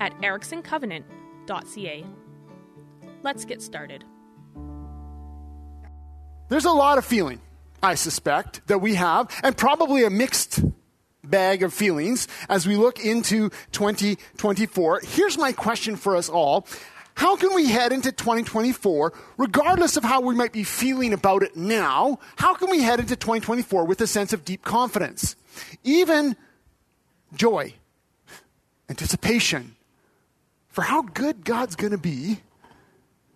at ericksoncovenant.ca. Let's get started. There's a lot of feeling, I suspect, that we have, and probably a mixed bag of feelings as we look into 2024. Here's my question for us all. How can we head into 2024, regardless of how we might be feeling about it now? How can we head into 2024 with a sense of deep confidence? Even joy, anticipation, for how good God's going to be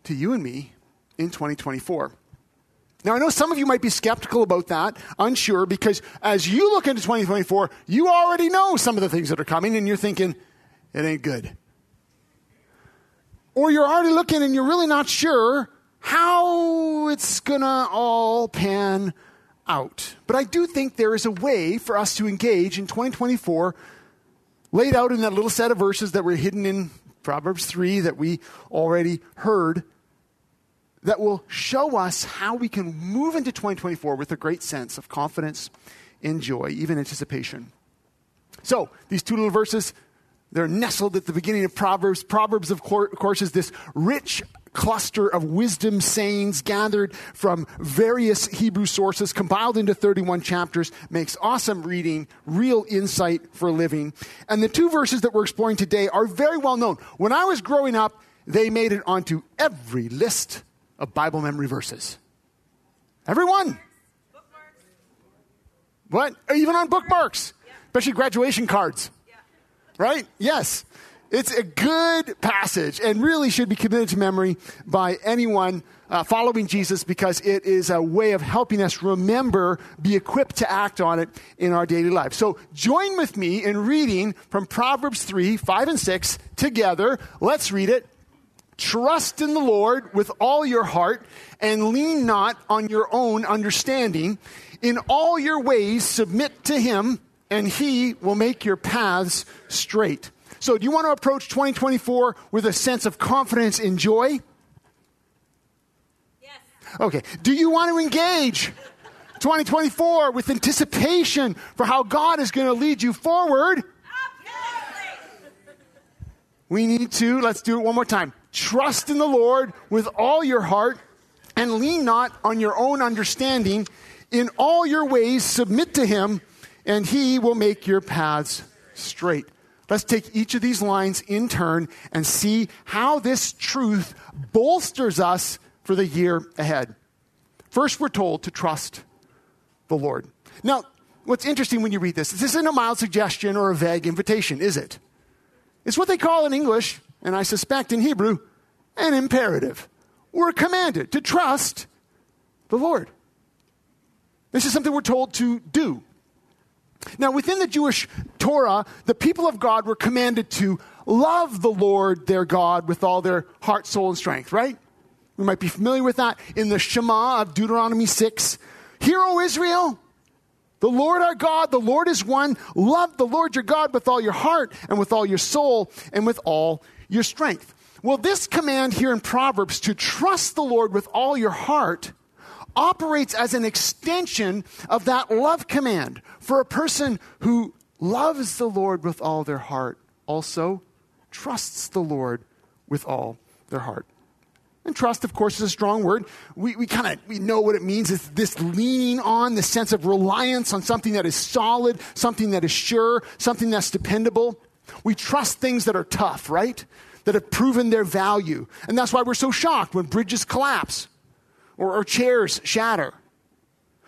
to you and me in 2024. Now, I know some of you might be skeptical about that, unsure, because as you look into 2024, you already know some of the things that are coming, and you're thinking, it ain't good. Or you're already looking and you're really not sure how it's going to all pan out. But I do think there is a way for us to engage in 2024, laid out in that little set of verses that were hidden in Proverbs 3 that we already heard that will show us how we can move into 2024 with a great sense of confidence and joy, even anticipation. So, these two little verses, they're nestled at the beginning of Proverbs. Proverbs, of course, is this rich cluster of wisdom sayings gathered from various Hebrew sources, compiled into 31 chapters, makes awesome reading, real insight for living. And the two verses that we're exploring today are very well known. When I was growing up, they made it onto every list of Bible memory verses. Everyone. What? Even on bookmarks, yeah. especially graduation cards. Yeah. Right? Yes. It's a good passage and really should be committed to memory by anyone uh, following Jesus because it is a way of helping us remember, be equipped to act on it in our daily life. So join with me in reading from Proverbs 3, 5, and 6 together. Let's read it. Trust in the Lord with all your heart and lean not on your own understanding. In all your ways, submit to him, and he will make your paths straight. So, do you want to approach 2024 with a sense of confidence and joy? Yes. Okay. Do you want to engage 2024 with anticipation for how God is going to lead you forward? We need to, let's do it one more time. Trust in the Lord with all your heart and lean not on your own understanding. In all your ways, submit to Him, and He will make your paths straight. Let's take each of these lines in turn and see how this truth bolsters us for the year ahead. First, we're told to trust the Lord. Now, what's interesting when you read this, this isn't a mild suggestion or a vague invitation, is it? It's what they call in English, and I suspect in Hebrew, an imperative. We're commanded to trust the Lord. This is something we're told to do. Now, within the Jewish Torah, the people of God were commanded to love the Lord their God with all their heart, soul, and strength, right? We might be familiar with that in the Shema of Deuteronomy 6. Hear, O Israel, the Lord our God, the Lord is one. Love the Lord your God with all your heart and with all your soul and with all your strength. Well, this command here in Proverbs to trust the Lord with all your heart operates as an extension of that love command for a person who loves the Lord with all their heart, also trusts the Lord with all their heart. And trust, of course, is a strong word. We, we kind of we know what it means. It's this leaning on, the sense of reliance on something that is solid, something that is sure, something that's dependable. We trust things that are tough, right? That have proven their value. And that's why we're so shocked when bridges collapse or, or chairs shatter.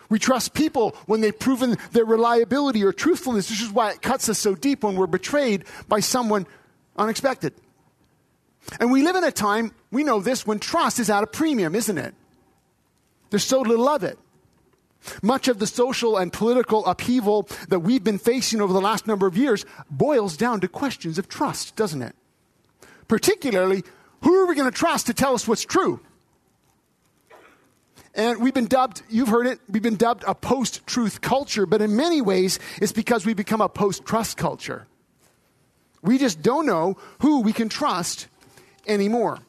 We trust people when they've proven their reliability or truthfulness. This is why it cuts us so deep when we're betrayed by someone unexpected. And we live in a time, we know this, when trust is at a premium, isn't it? There's so little of it. Much of the social and political upheaval that we've been facing over the last number of years boils down to questions of trust, doesn't it? particularly, who are we going to trust to tell us what's true? And we've been dubbed, you've heard it, we've been dubbed a post truth culture, but in many ways, it's because we become a post trust culture. We just don't know who we can trust anymore.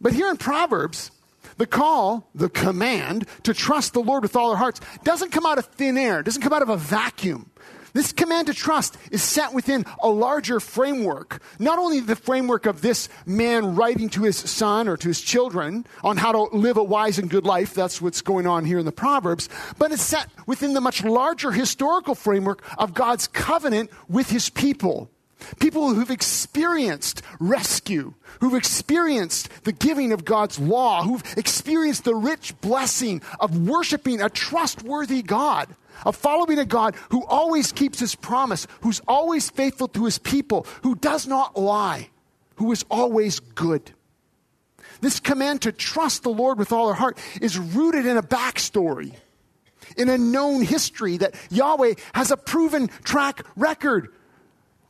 But here in Proverbs, the call, the command to trust the Lord with all our hearts doesn't come out of thin air, doesn't come out of a vacuum. This command to trust is set within a larger framework. Not only the framework of this man writing to his son or to his children on how to live a wise and good life, that's what's going on here in the Proverbs, but it's set within the much larger historical framework of God's covenant with his people. People who've experienced rescue, who've experienced the giving of God's law, who've experienced the rich blessing of worshiping a trustworthy God of following a God who always keeps his promise, who's always faithful to his people, who does not lie, who is always good. This command to trust the Lord with all our heart is rooted in a backstory, in a known history that Yahweh has a proven track record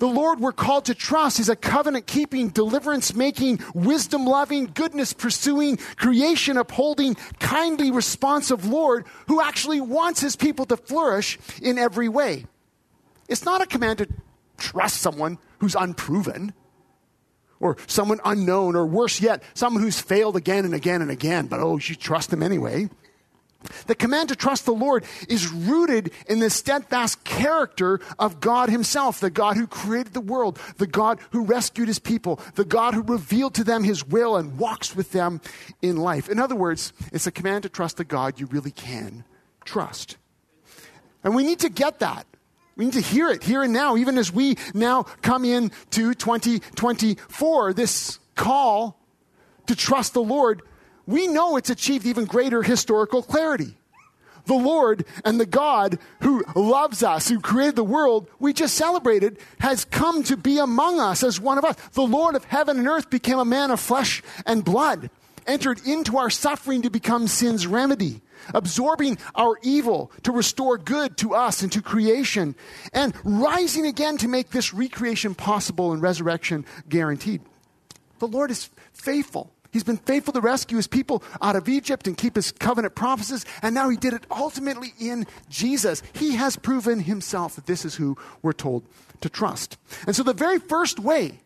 the Lord we're called to trust is a covenant keeping, deliverance making, wisdom loving, goodness pursuing, creation upholding, kindly responsive Lord who actually wants his people to flourish in every way. It's not a command to trust someone who's unproven or someone unknown, or worse yet, someone who's failed again and again and again, but oh, you trust them anyway. The command to trust the Lord is rooted in the steadfast character of God Himself, the God who created the world, the God who rescued His people, the God who revealed to them His will and walks with them in life. In other words, it's a command to trust the God you really can trust. And we need to get that. We need to hear it here and now, even as we now come into 2024. This call to trust the Lord we know it's achieved even greater historical clarity. The Lord and the God who loves us, who created the world we just celebrated, has come to be among us as one of us. The Lord of heaven and earth became a man of flesh and blood, entered into our suffering to become sin's remedy, absorbing our evil to restore good to us and to creation, and rising again to make this recreation possible and resurrection guaranteed. The Lord is faithful. He's been faithful to rescue his people out of Egypt and keep his covenant promises, and now he did it ultimately in Jesus. He has proven himself that this is who we're told to trust. And so, the very first way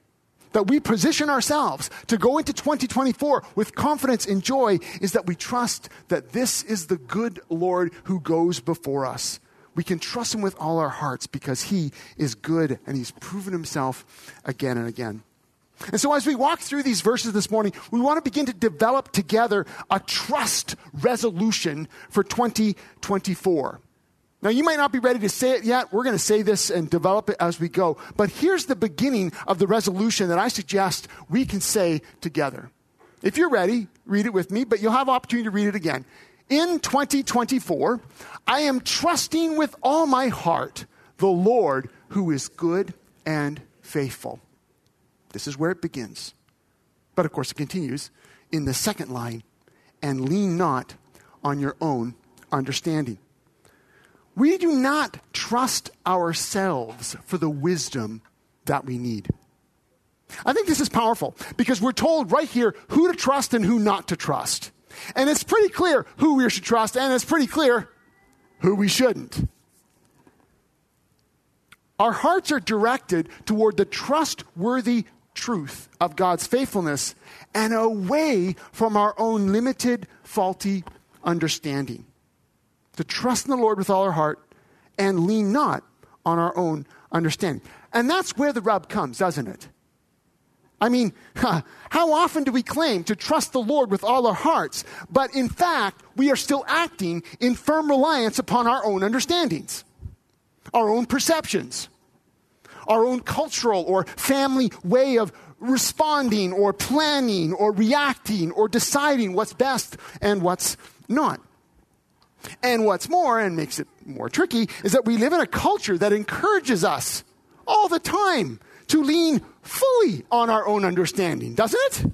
that we position ourselves to go into 2024 with confidence and joy is that we trust that this is the good Lord who goes before us. We can trust him with all our hearts because he is good and he's proven himself again and again. And so, as we walk through these verses this morning, we want to begin to develop together a trust resolution for 2024. Now, you might not be ready to say it yet. We're going to say this and develop it as we go. But here's the beginning of the resolution that I suggest we can say together. If you're ready, read it with me, but you'll have opportunity to read it again. In 2024, I am trusting with all my heart the Lord who is good and faithful. This is where it begins. But of course, it continues in the second line and lean not on your own understanding. We do not trust ourselves for the wisdom that we need. I think this is powerful because we're told right here who to trust and who not to trust. And it's pretty clear who we should trust, and it's pretty clear who we shouldn't. Our hearts are directed toward the trustworthy truth of God's faithfulness and away from our own limited, faulty understanding. To trust in the Lord with all our heart and lean not on our own understanding. And that's where the rub comes, doesn't it? I mean, how often do we claim to trust the Lord with all our hearts, but in fact, we are still acting in firm reliance upon our own understandings, our own perceptions, our own cultural or family way of responding or planning or reacting or deciding what's best and what's not. And what's more, and makes it more tricky, is that we live in a culture that encourages us all the time to lean fully on our own understanding, doesn't it?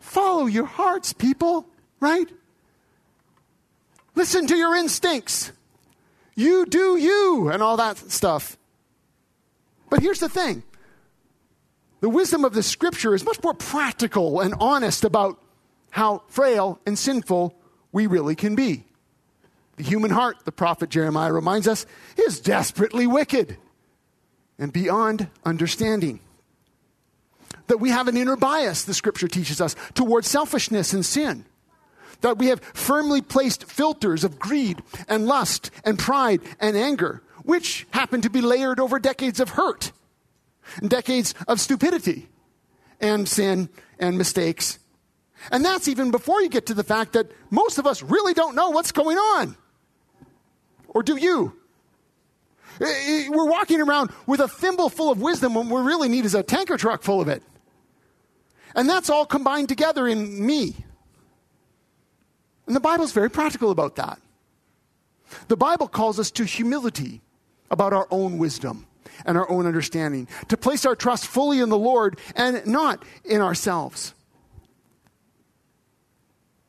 Follow your hearts, people, right? Listen to your instincts. You do you, and all that stuff. But here's the thing The wisdom of the scripture is much more practical and honest about how frail and sinful we really can be. The human heart, the prophet Jeremiah reminds us, is desperately wicked and beyond understanding. That we have an inner bias, the scripture teaches us, towards selfishness and sin. That we have firmly placed filters of greed and lust and pride and anger, which happen to be layered over decades of hurt, decades of stupidity and sin and mistakes. And that's even before you get to the fact that most of us really don't know what's going on. Or do you? We're walking around with a thimble full of wisdom when we really need is a tanker truck full of it. And that's all combined together in me. And the Bible's very practical about that. The Bible calls us to humility about our own wisdom and our own understanding, to place our trust fully in the Lord and not in ourselves.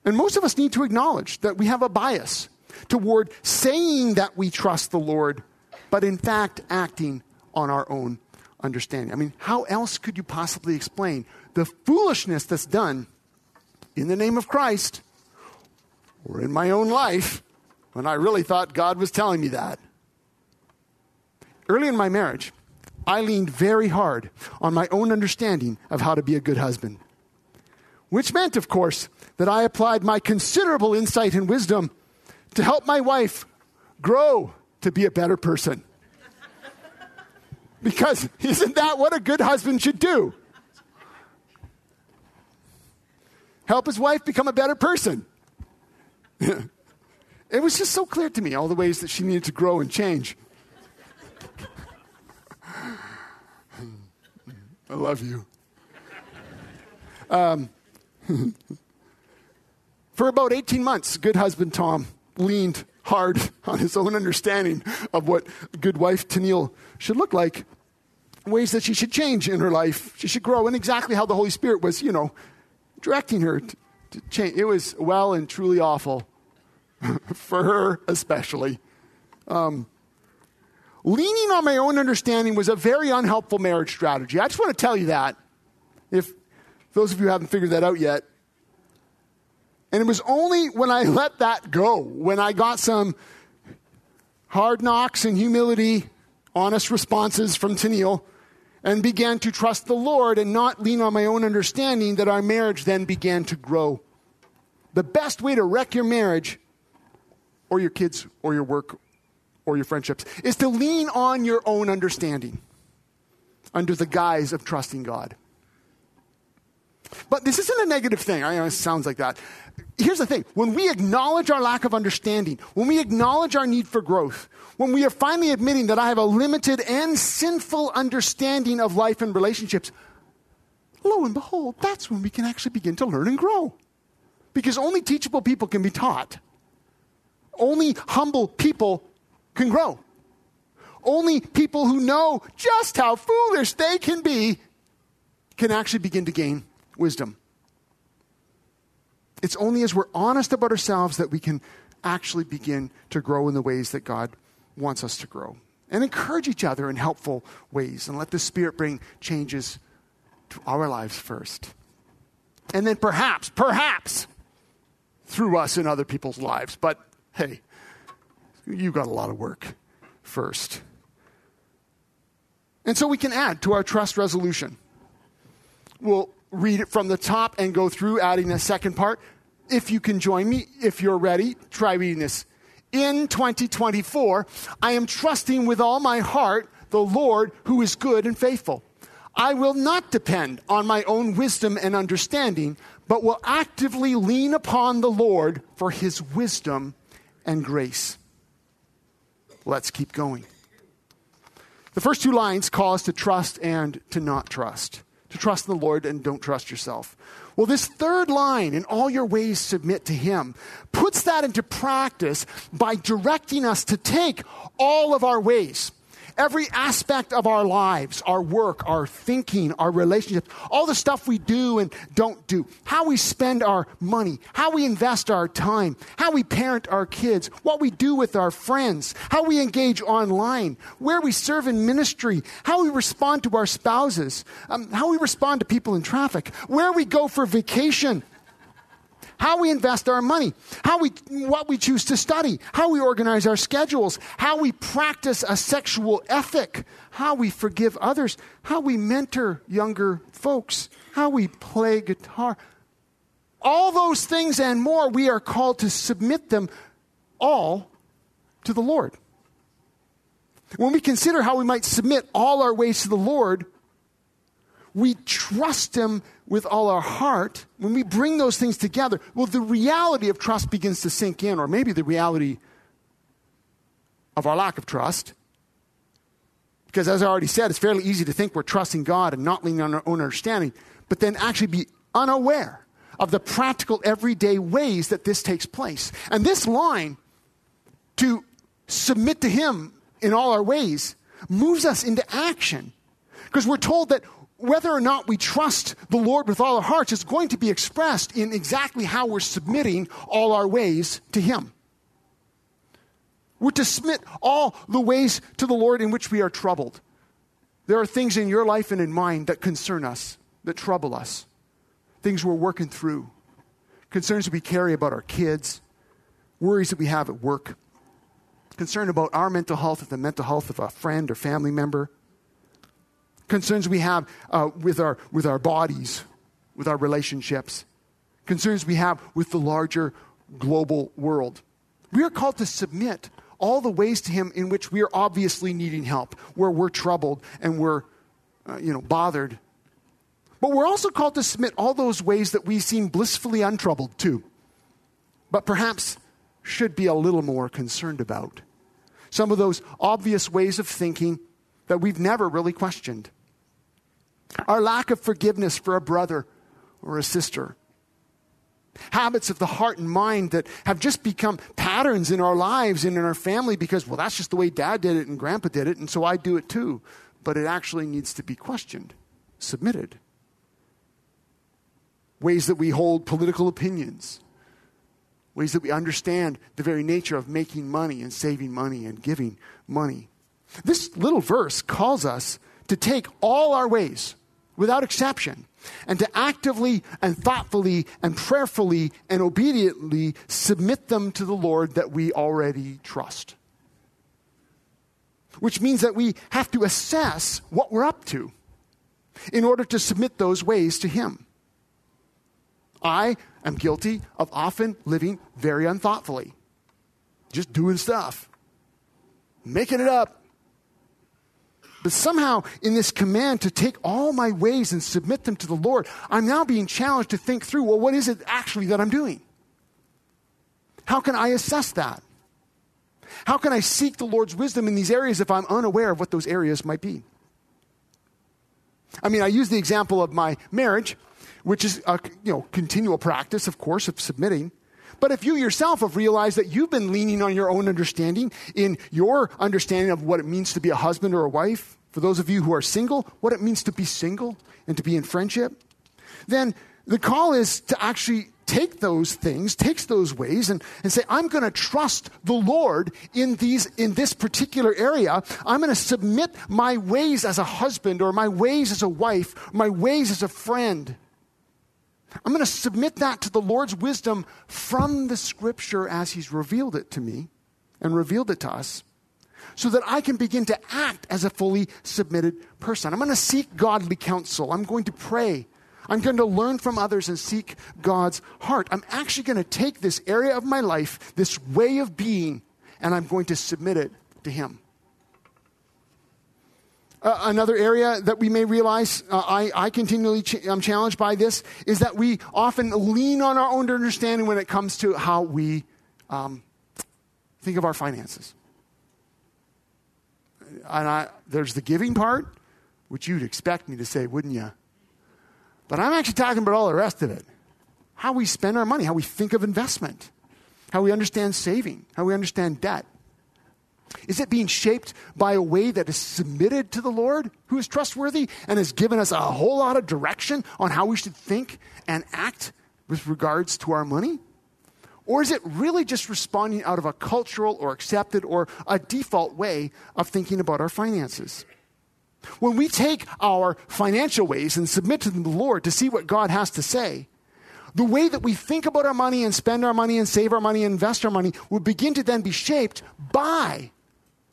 And most of us need to acknowledge that we have a bias toward saying that we trust the Lord, but in fact acting on our own understanding. I mean, how else could you possibly explain the foolishness that's done in the name of Christ or in my own life when I really thought God was telling me that? Early in my marriage, I leaned very hard on my own understanding of how to be a good husband, which meant, of course, that I applied my considerable insight and wisdom to help my wife grow to be a better person. Because isn't that what a good husband should do? Help his wife become a better person. it was just so clear to me all the ways that she needed to grow and change. I love you. Um, for about 18 months, good husband Tom leaned hard on his own understanding of what good wife Tennille should look like, ways that she should change in her life, she should grow, and exactly how the Holy Spirit was, you know, directing her to, to change. It was well and truly awful for her, especially. Um, leaning on my own understanding was a very unhelpful marriage strategy. I just want to tell you that. If those of you haven't figured that out yet, and it was only when I let that go, when I got some hard knocks and humility, honest responses from Tennille, and began to trust the Lord and not lean on my own understanding, that our marriage then began to grow. The best way to wreck your marriage, or your kids, or your work, or your friendships, is to lean on your own understanding under the guise of trusting God. But this isn't a negative thing. I know it sounds like that. Here's the thing when we acknowledge our lack of understanding, when we acknowledge our need for growth, when we are finally admitting that I have a limited and sinful understanding of life and relationships, lo and behold, that's when we can actually begin to learn and grow. Because only teachable people can be taught, only humble people can grow. Only people who know just how foolish they can be can actually begin to gain wisdom. It's only as we're honest about ourselves that we can actually begin to grow in the ways that God wants us to grow. And encourage each other in helpful ways and let the Spirit bring changes to our lives first. And then perhaps, perhaps, through us in other people's lives. But hey, you've got a lot of work first. And so we can add to our trust resolution. We'll read it from the top and go through, adding a second part. If you can join me, if you're ready, try reading this. In 2024, I am trusting with all my heart the Lord who is good and faithful. I will not depend on my own wisdom and understanding, but will actively lean upon the Lord for his wisdom and grace. Let's keep going. The first two lines call us to trust and to not trust to trust in the Lord and don't trust yourself. Well, this third line, in all your ways submit to Him, puts that into practice by directing us to take all of our ways every aspect of our lives, our work, our thinking, our relationships, all the stuff we do and don't do, how we spend our money, how we invest our time, how we parent our kids, what we do with our friends, how we engage online, where we serve in ministry, how we respond to our spouses, um, how we respond to people in traffic, where we go for vacation, how we invest our money, how we, what we choose to study, how we organize our schedules, how we practice a sexual ethic, how we forgive others, how we mentor younger folks, how we play guitar. All those things and more, we are called to submit them all to the Lord. When we consider how we might submit all our ways to the Lord, we trust Him with all our heart, when we bring those things together, well, the reality of trust begins to sink in, or maybe the reality of our lack of trust. Because as I already said, it's fairly easy to think we're trusting God and not leaning on our own understanding, but then actually be unaware of the practical, everyday ways that this takes place. And this line, to submit to Him in all our ways, moves us into action. Because we're told that whether or not we trust the Lord with all our hearts is going to be expressed in exactly how we're submitting all our ways to Him. We're to submit all the ways to the Lord in which we are troubled. There are things in your life and in mine that concern us, that trouble us, things we're working through, concerns that we carry about our kids, worries that we have at work, concern about our mental health or the mental health of a friend or family member concerns we have uh, with, our, with our bodies, with our relationships, concerns we have with the larger global world. We are called to submit all the ways to Him in which we are obviously needing help, where we're troubled and we're, uh, you know, bothered. But we're also called to submit all those ways that we seem blissfully untroubled too, but perhaps should be a little more concerned about. Some of those obvious ways of thinking that we've never really questioned our lack of forgiveness for a brother or a sister. Habits of the heart and mind that have just become patterns in our lives and in our family because, well, that's just the way dad did it and grandpa did it, and so I do it too. But it actually needs to be questioned, submitted. Ways that we hold political opinions, ways that we understand the very nature of making money and saving money and giving money. This little verse calls us to take all our ways without exception, and to actively and thoughtfully and prayerfully and obediently submit them to the Lord that we already trust. Which means that we have to assess what we're up to in order to submit those ways to Him. I am guilty of often living very unthoughtfully, just doing stuff, making it up, but somehow, in this command to take all my ways and submit them to the Lord, I'm now being challenged to think through well, what is it actually that I'm doing? How can I assess that? How can I seek the Lord's wisdom in these areas if I'm unaware of what those areas might be? I mean, I use the example of my marriage, which is a you know, continual practice, of course, of submitting. But if you yourself have realized that you've been leaning on your own understanding in your understanding of what it means to be a husband or a wife, for those of you who are single, what it means to be single and to be in friendship, then the call is to actually take those things, takes those ways, and, and say, I'm going to trust the Lord in these in this particular area. I'm going to submit my ways as a husband or my ways as a wife, my ways as a friend I'm going to submit that to the Lord's wisdom from the scripture as He's revealed it to me and revealed it to us so that I can begin to act as a fully submitted person. I'm going to seek godly counsel. I'm going to pray. I'm going to learn from others and seek God's heart. I'm actually going to take this area of my life, this way of being, and I'm going to submit it to Him. Uh, another area that we may realize, uh, I, I continually ch- am challenged by this, is that we often lean on our own understanding when it comes to how we um, think of our finances. And I, there's the giving part, which you'd expect me to say, wouldn't you? But I'm actually talking about all the rest of it how we spend our money, how we think of investment, how we understand saving, how we understand debt. Is it being shaped by a way that is submitted to the Lord, who is trustworthy and has given us a whole lot of direction on how we should think and act with regards to our money? Or is it really just responding out of a cultural or accepted or a default way of thinking about our finances? When we take our financial ways and submit to the Lord to see what God has to say, the way that we think about our money and spend our money and save our money and invest our money will begin to then be shaped by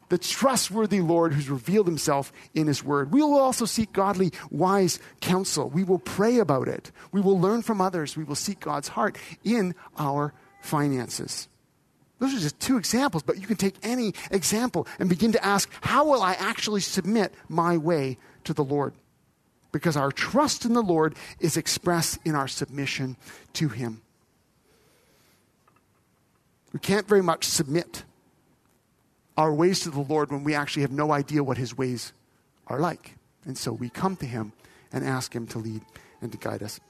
the trustworthy Lord who's revealed himself in his word. We will also seek godly, wise counsel. We will pray about it. We will learn from others. We will seek God's heart in our finances. Those are just two examples, but you can take any example and begin to ask, how will I actually submit my way to the Lord? Because our trust in the Lord is expressed in our submission to Him. We can't very much submit our ways to the Lord when we actually have no idea what His ways are like. And so we come to Him and ask Him to lead and to guide us.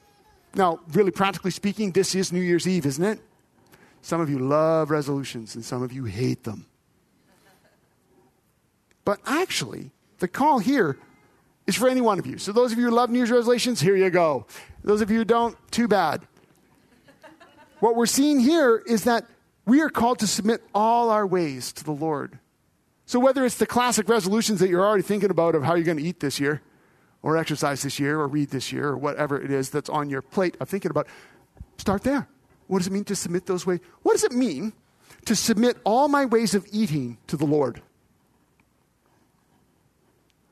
Now, really practically speaking, this is New Year's Eve, isn't it? Some of you love resolutions and some of you hate them. But actually, the call here is for any one of you. So, those of you who love New Year's resolutions, here you go. Those of you who don't, too bad. what we're seeing here is that we are called to submit all our ways to the Lord. So, whether it's the classic resolutions that you're already thinking about of how you're going to eat this year, or exercise this year, or read this year, or whatever it is that's on your plate of thinking about, start there. What does it mean to submit those ways? What does it mean to submit all my ways of eating to the Lord?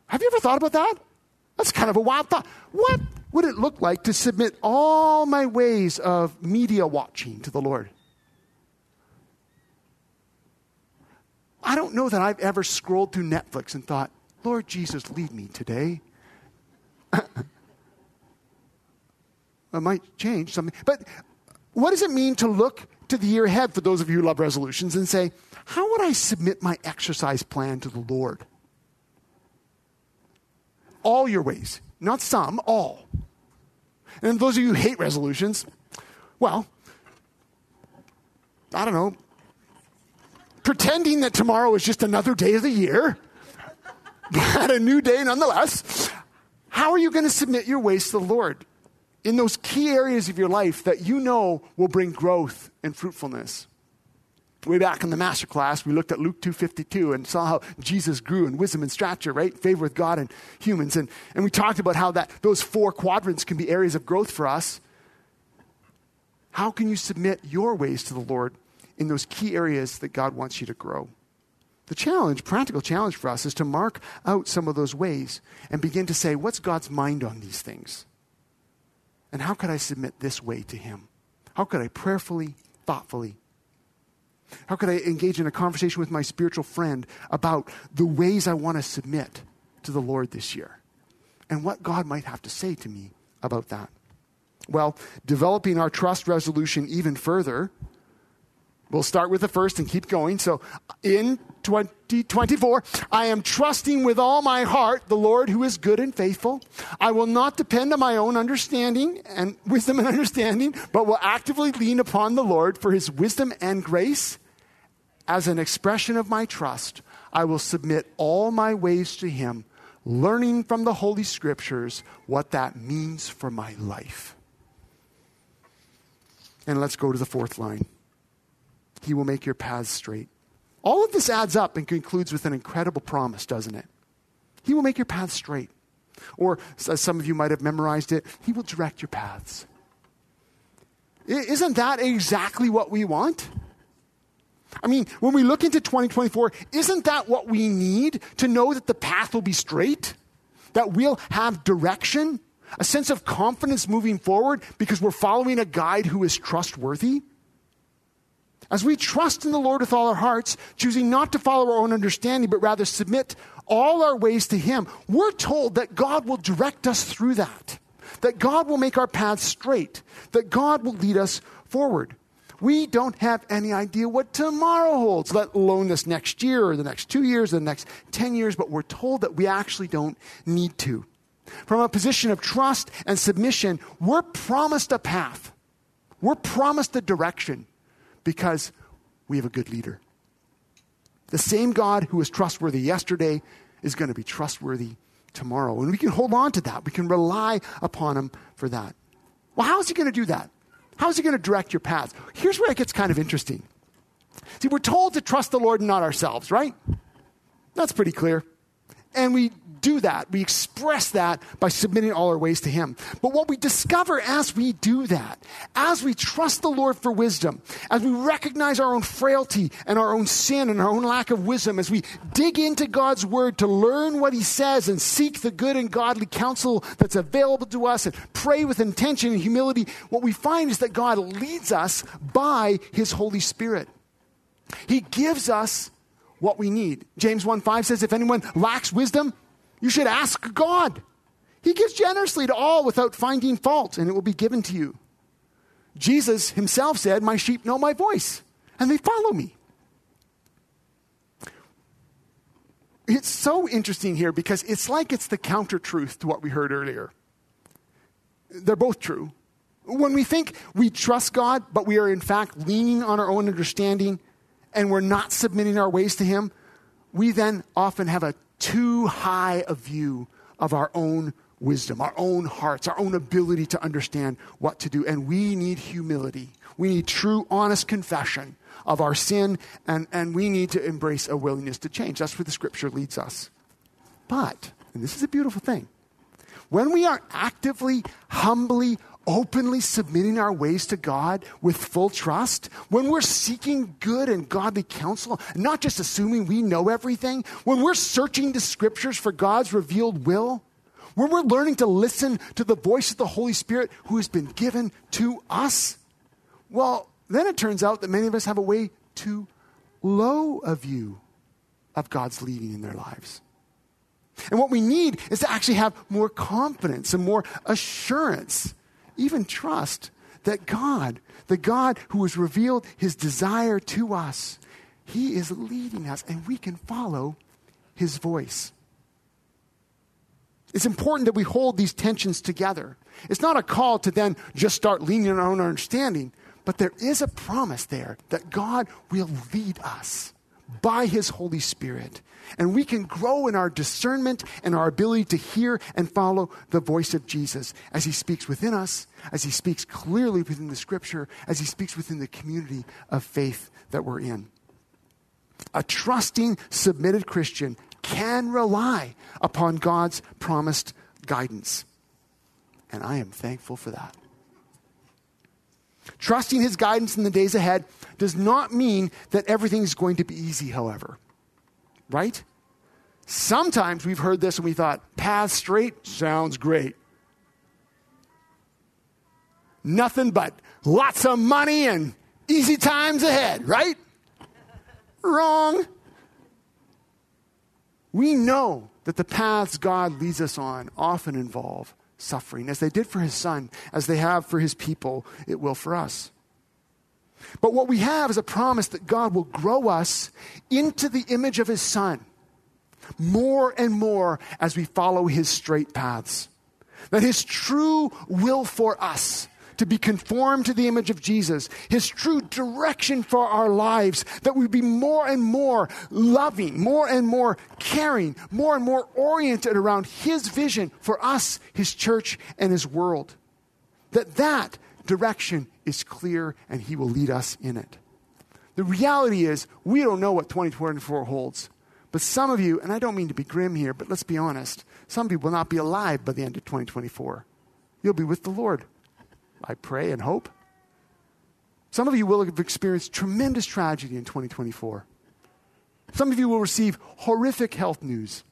Have you ever thought about that? That's kind of a wild thought. What would it look like to submit all my ways of media watching to the Lord? I don't know that I've ever scrolled through Netflix and thought, Lord Jesus, lead me today. I might change something. But what does it mean to look to the year ahead for those of you who love resolutions and say, how would I submit my exercise plan to the Lord? All your ways, not some, all. And those of you who hate resolutions, well, I don't know, pretending that tomorrow is just another day of the year, but a new day nonetheless, how are you going to submit your ways to the Lord? in those key areas of your life that you know will bring growth and fruitfulness. Way back in the master class, we looked at Luke 2.52 and saw how Jesus grew in wisdom and stature, right? Favor with God and humans. And, and we talked about how that those four quadrants can be areas of growth for us. How can you submit your ways to the Lord in those key areas that God wants you to grow? The challenge, practical challenge for us, is to mark out some of those ways and begin to say, what's God's mind on these things? And how could I submit this way to Him? How could I prayerfully, thoughtfully? How could I engage in a conversation with my spiritual friend about the ways I want to submit to the Lord this year? And what God might have to say to me about that? Well, developing our trust resolution even further We'll start with the first and keep going. So in 2024, I am trusting with all my heart the Lord who is good and faithful. I will not depend on my own understanding and wisdom and understanding, but will actively lean upon the Lord for his wisdom and grace. As an expression of my trust, I will submit all my ways to him, learning from the Holy Scriptures what that means for my life. And let's go to the fourth line. He will make your paths straight. All of this adds up and concludes with an incredible promise, doesn't it? He will make your paths straight. Or, as some of you might have memorized it, He will direct your paths. Isn't that exactly what we want? I mean, when we look into 2024, isn't that what we need to know that the path will be straight? That we'll have direction? A sense of confidence moving forward because we're following a guide who is trustworthy? As we trust in the Lord with all our hearts, choosing not to follow our own understanding, but rather submit all our ways to Him, we're told that God will direct us through that, that God will make our paths straight, that God will lead us forward. We don't have any idea what tomorrow holds, let alone this next year or the next two years or the next 10 years, but we're told that we actually don't need to. From a position of trust and submission, we're promised a path, we're promised a direction because we have a good leader. The same God who was trustworthy yesterday is going to be trustworthy tomorrow. And we can hold on to that. We can rely upon him for that. Well, how is he going to do that? How is he going to direct your path? Here's where it gets kind of interesting. See, we're told to trust the Lord and not ourselves, right? That's pretty clear. And we do that. We express that by submitting all our ways to Him. But what we discover as we do that, as we trust the Lord for wisdom, as we recognize our own frailty and our own sin and our own lack of wisdom, as we dig into God's Word to learn what He says and seek the good and godly counsel that's available to us and pray with intention and humility, what we find is that God leads us by His Holy Spirit. He gives us what we need. James 1 5 says, If anyone lacks wisdom, you should ask God. He gives generously to all without finding fault, and it will be given to you. Jesus himself said, My sheep know my voice, and they follow me. It's so interesting here because it's like it's the counter truth to what we heard earlier. They're both true. When we think we trust God, but we are in fact leaning on our own understanding and we're not submitting our ways to Him, we then often have a too high a view of our own wisdom, our own hearts, our own ability to understand what to do. And we need humility. We need true, honest confession of our sin, and, and we need to embrace a willingness to change. That's where the scripture leads us. But, and this is a beautiful thing, when we are actively, humbly, openly submitting our ways to God with full trust, when we're seeking good and godly counsel, not just assuming we know everything, when we're searching the scriptures for God's revealed will, when we're learning to listen to the voice of the Holy Spirit who has been given to us, well, then it turns out that many of us have a way too low a view of God's leading in their lives. And what we need is to actually have more confidence and more assurance even trust that God, the God who has revealed his desire to us, he is leading us and we can follow his voice. It's important that we hold these tensions together. It's not a call to then just start leaning on our own understanding, but there is a promise there that God will lead us by his Holy Spirit and we can grow in our discernment and our ability to hear and follow the voice of Jesus as he speaks within us, as he speaks clearly within the scripture, as he speaks within the community of faith that we're in. A trusting, submitted Christian can rely upon God's promised guidance. And I am thankful for that. Trusting his guidance in the days ahead does not mean that everything is going to be easy, however right? Sometimes we've heard this and we thought, path straight sounds great. Nothing but lots of money and easy times ahead, right? Wrong. We know that the paths God leads us on often involve suffering, as they did for his son, as they have for his people, it will for us. But what we have is a promise that God will grow us into the image of his son more and more as we follow his straight paths. That his true will for us to be conformed to the image of Jesus, his true direction for our lives, that we be more and more loving, more and more caring, more and more oriented around his vision for us, his church, and his world. That that direction is clear and He will lead us in it. The reality is, we don't know what 2024 holds. But some of you, and I don't mean to be grim here, but let's be honest, some people will not be alive by the end of 2024. You'll be with the Lord. I pray and hope. Some of you will have experienced tremendous tragedy in 2024. Some of you will receive horrific health news.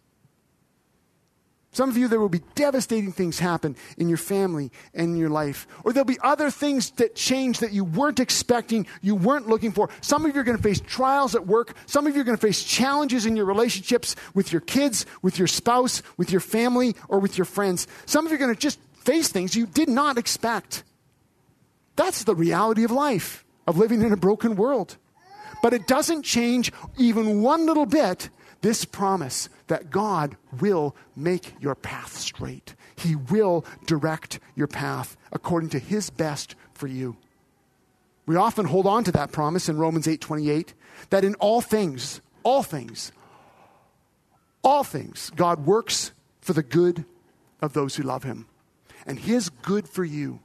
Some of you, there will be devastating things happen in your family and in your life. Or there'll be other things that change that you weren't expecting, you weren't looking for. Some of you are going to face trials at work. Some of you are going to face challenges in your relationships with your kids, with your spouse, with your family, or with your friends. Some of you are going to just face things you did not expect. That's the reality of life, of living in a broken world. But it doesn't change even one little bit this promise that God will make your path straight. He will direct your path according to his best for you. We often hold on to that promise in Romans 8:28 that in all things all things, all things, God works for the good of those who love him. And his good for you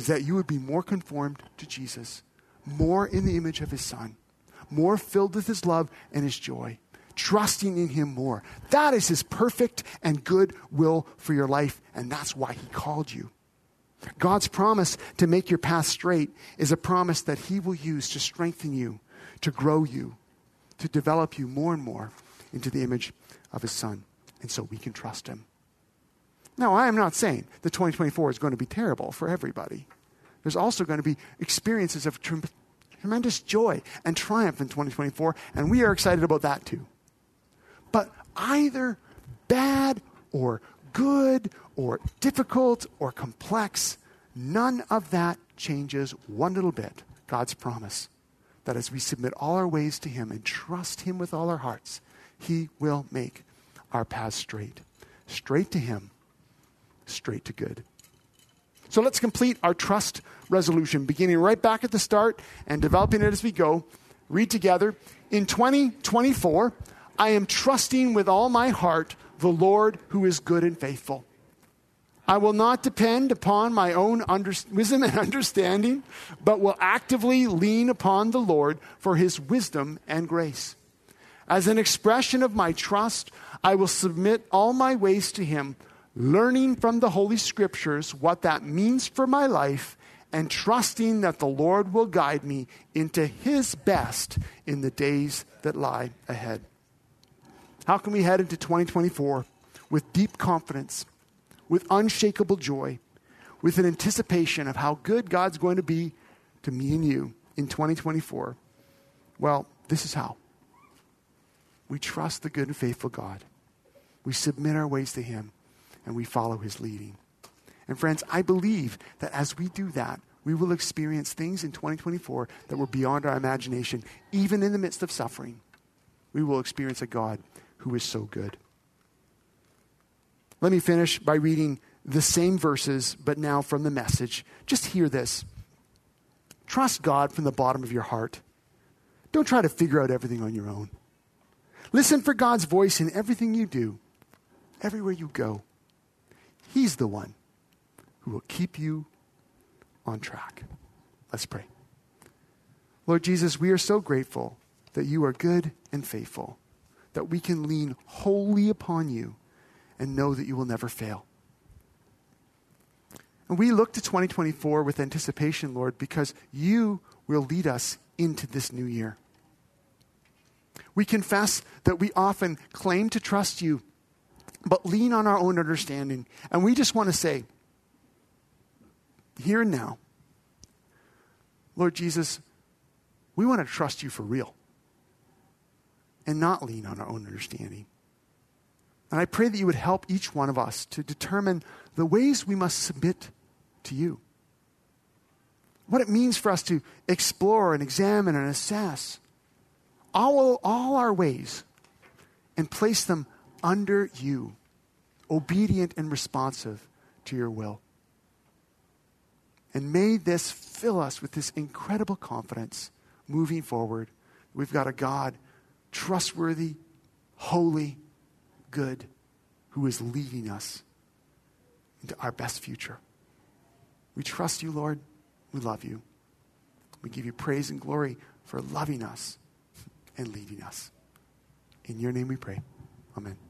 is that you would be more conformed to Jesus, more in the image of his son, more filled with his love and his joy, trusting in him more. That is his perfect and good will for your life, and that's why he called you. God's promise to make your path straight is a promise that he will use to strengthen you, to grow you, to develop you more and more into the image of his son. And so we can trust him. Now, I am not saying that 2024 is going to be terrible for everybody. There's also going to be experiences of tremendous joy and triumph in 2024, and we are excited about that too. But either bad or good or difficult or complex, none of that changes one little bit God's promise that as we submit all our ways to Him and trust Him with all our hearts, He will make our paths straight. Straight to Him, straight to good. So let's complete our trust resolution, beginning right back at the start and developing it as we go. Read together. In 2024, I am trusting with all my heart the Lord who is good and faithful. I will not depend upon my own under- wisdom and understanding, but will actively lean upon the Lord for his wisdom and grace. As an expression of my trust, I will submit all my ways to him, learning from the Holy Scriptures what that means for my life and trusting that the Lord will guide me into his best in the days that lie ahead. How can we head into 2024 with deep confidence? with unshakable joy, with an anticipation of how good God's going to be to me and you in 2024? Well, this is how. We trust the good and faithful God. We submit our ways to Him and we follow His leading. And friends, I believe that as we do that, we will experience things in 2024 that were beyond our imagination, even in the midst of suffering. We will experience a God who is so good. Let me finish by reading the same verses, but now from the message. Just hear this. Trust God from the bottom of your heart. Don't try to figure out everything on your own. Listen for God's voice in everything you do, everywhere you go. He's the one who will keep you on track. Let's pray. Lord Jesus, we are so grateful that you are good and faithful, that we can lean wholly upon you and know that you will never fail. And we look to 2024 with anticipation, Lord, because you will lead us into this new year. We confess that we often claim to trust you, but lean on our own understanding. And we just want to say, here and now, Lord Jesus, we want to trust you for real and not lean on our own understanding. And I pray that you would help each one of us to determine the ways we must submit to you. What it means for us to explore and examine and assess all, all our ways and place them under you, obedient and responsive to your will. And may this fill us with this incredible confidence moving forward. We've got a God trustworthy, holy, good who is leading us into our best future. We trust you, Lord. We love you. We give you praise and glory for loving us and leading us. In your name we pray. Amen.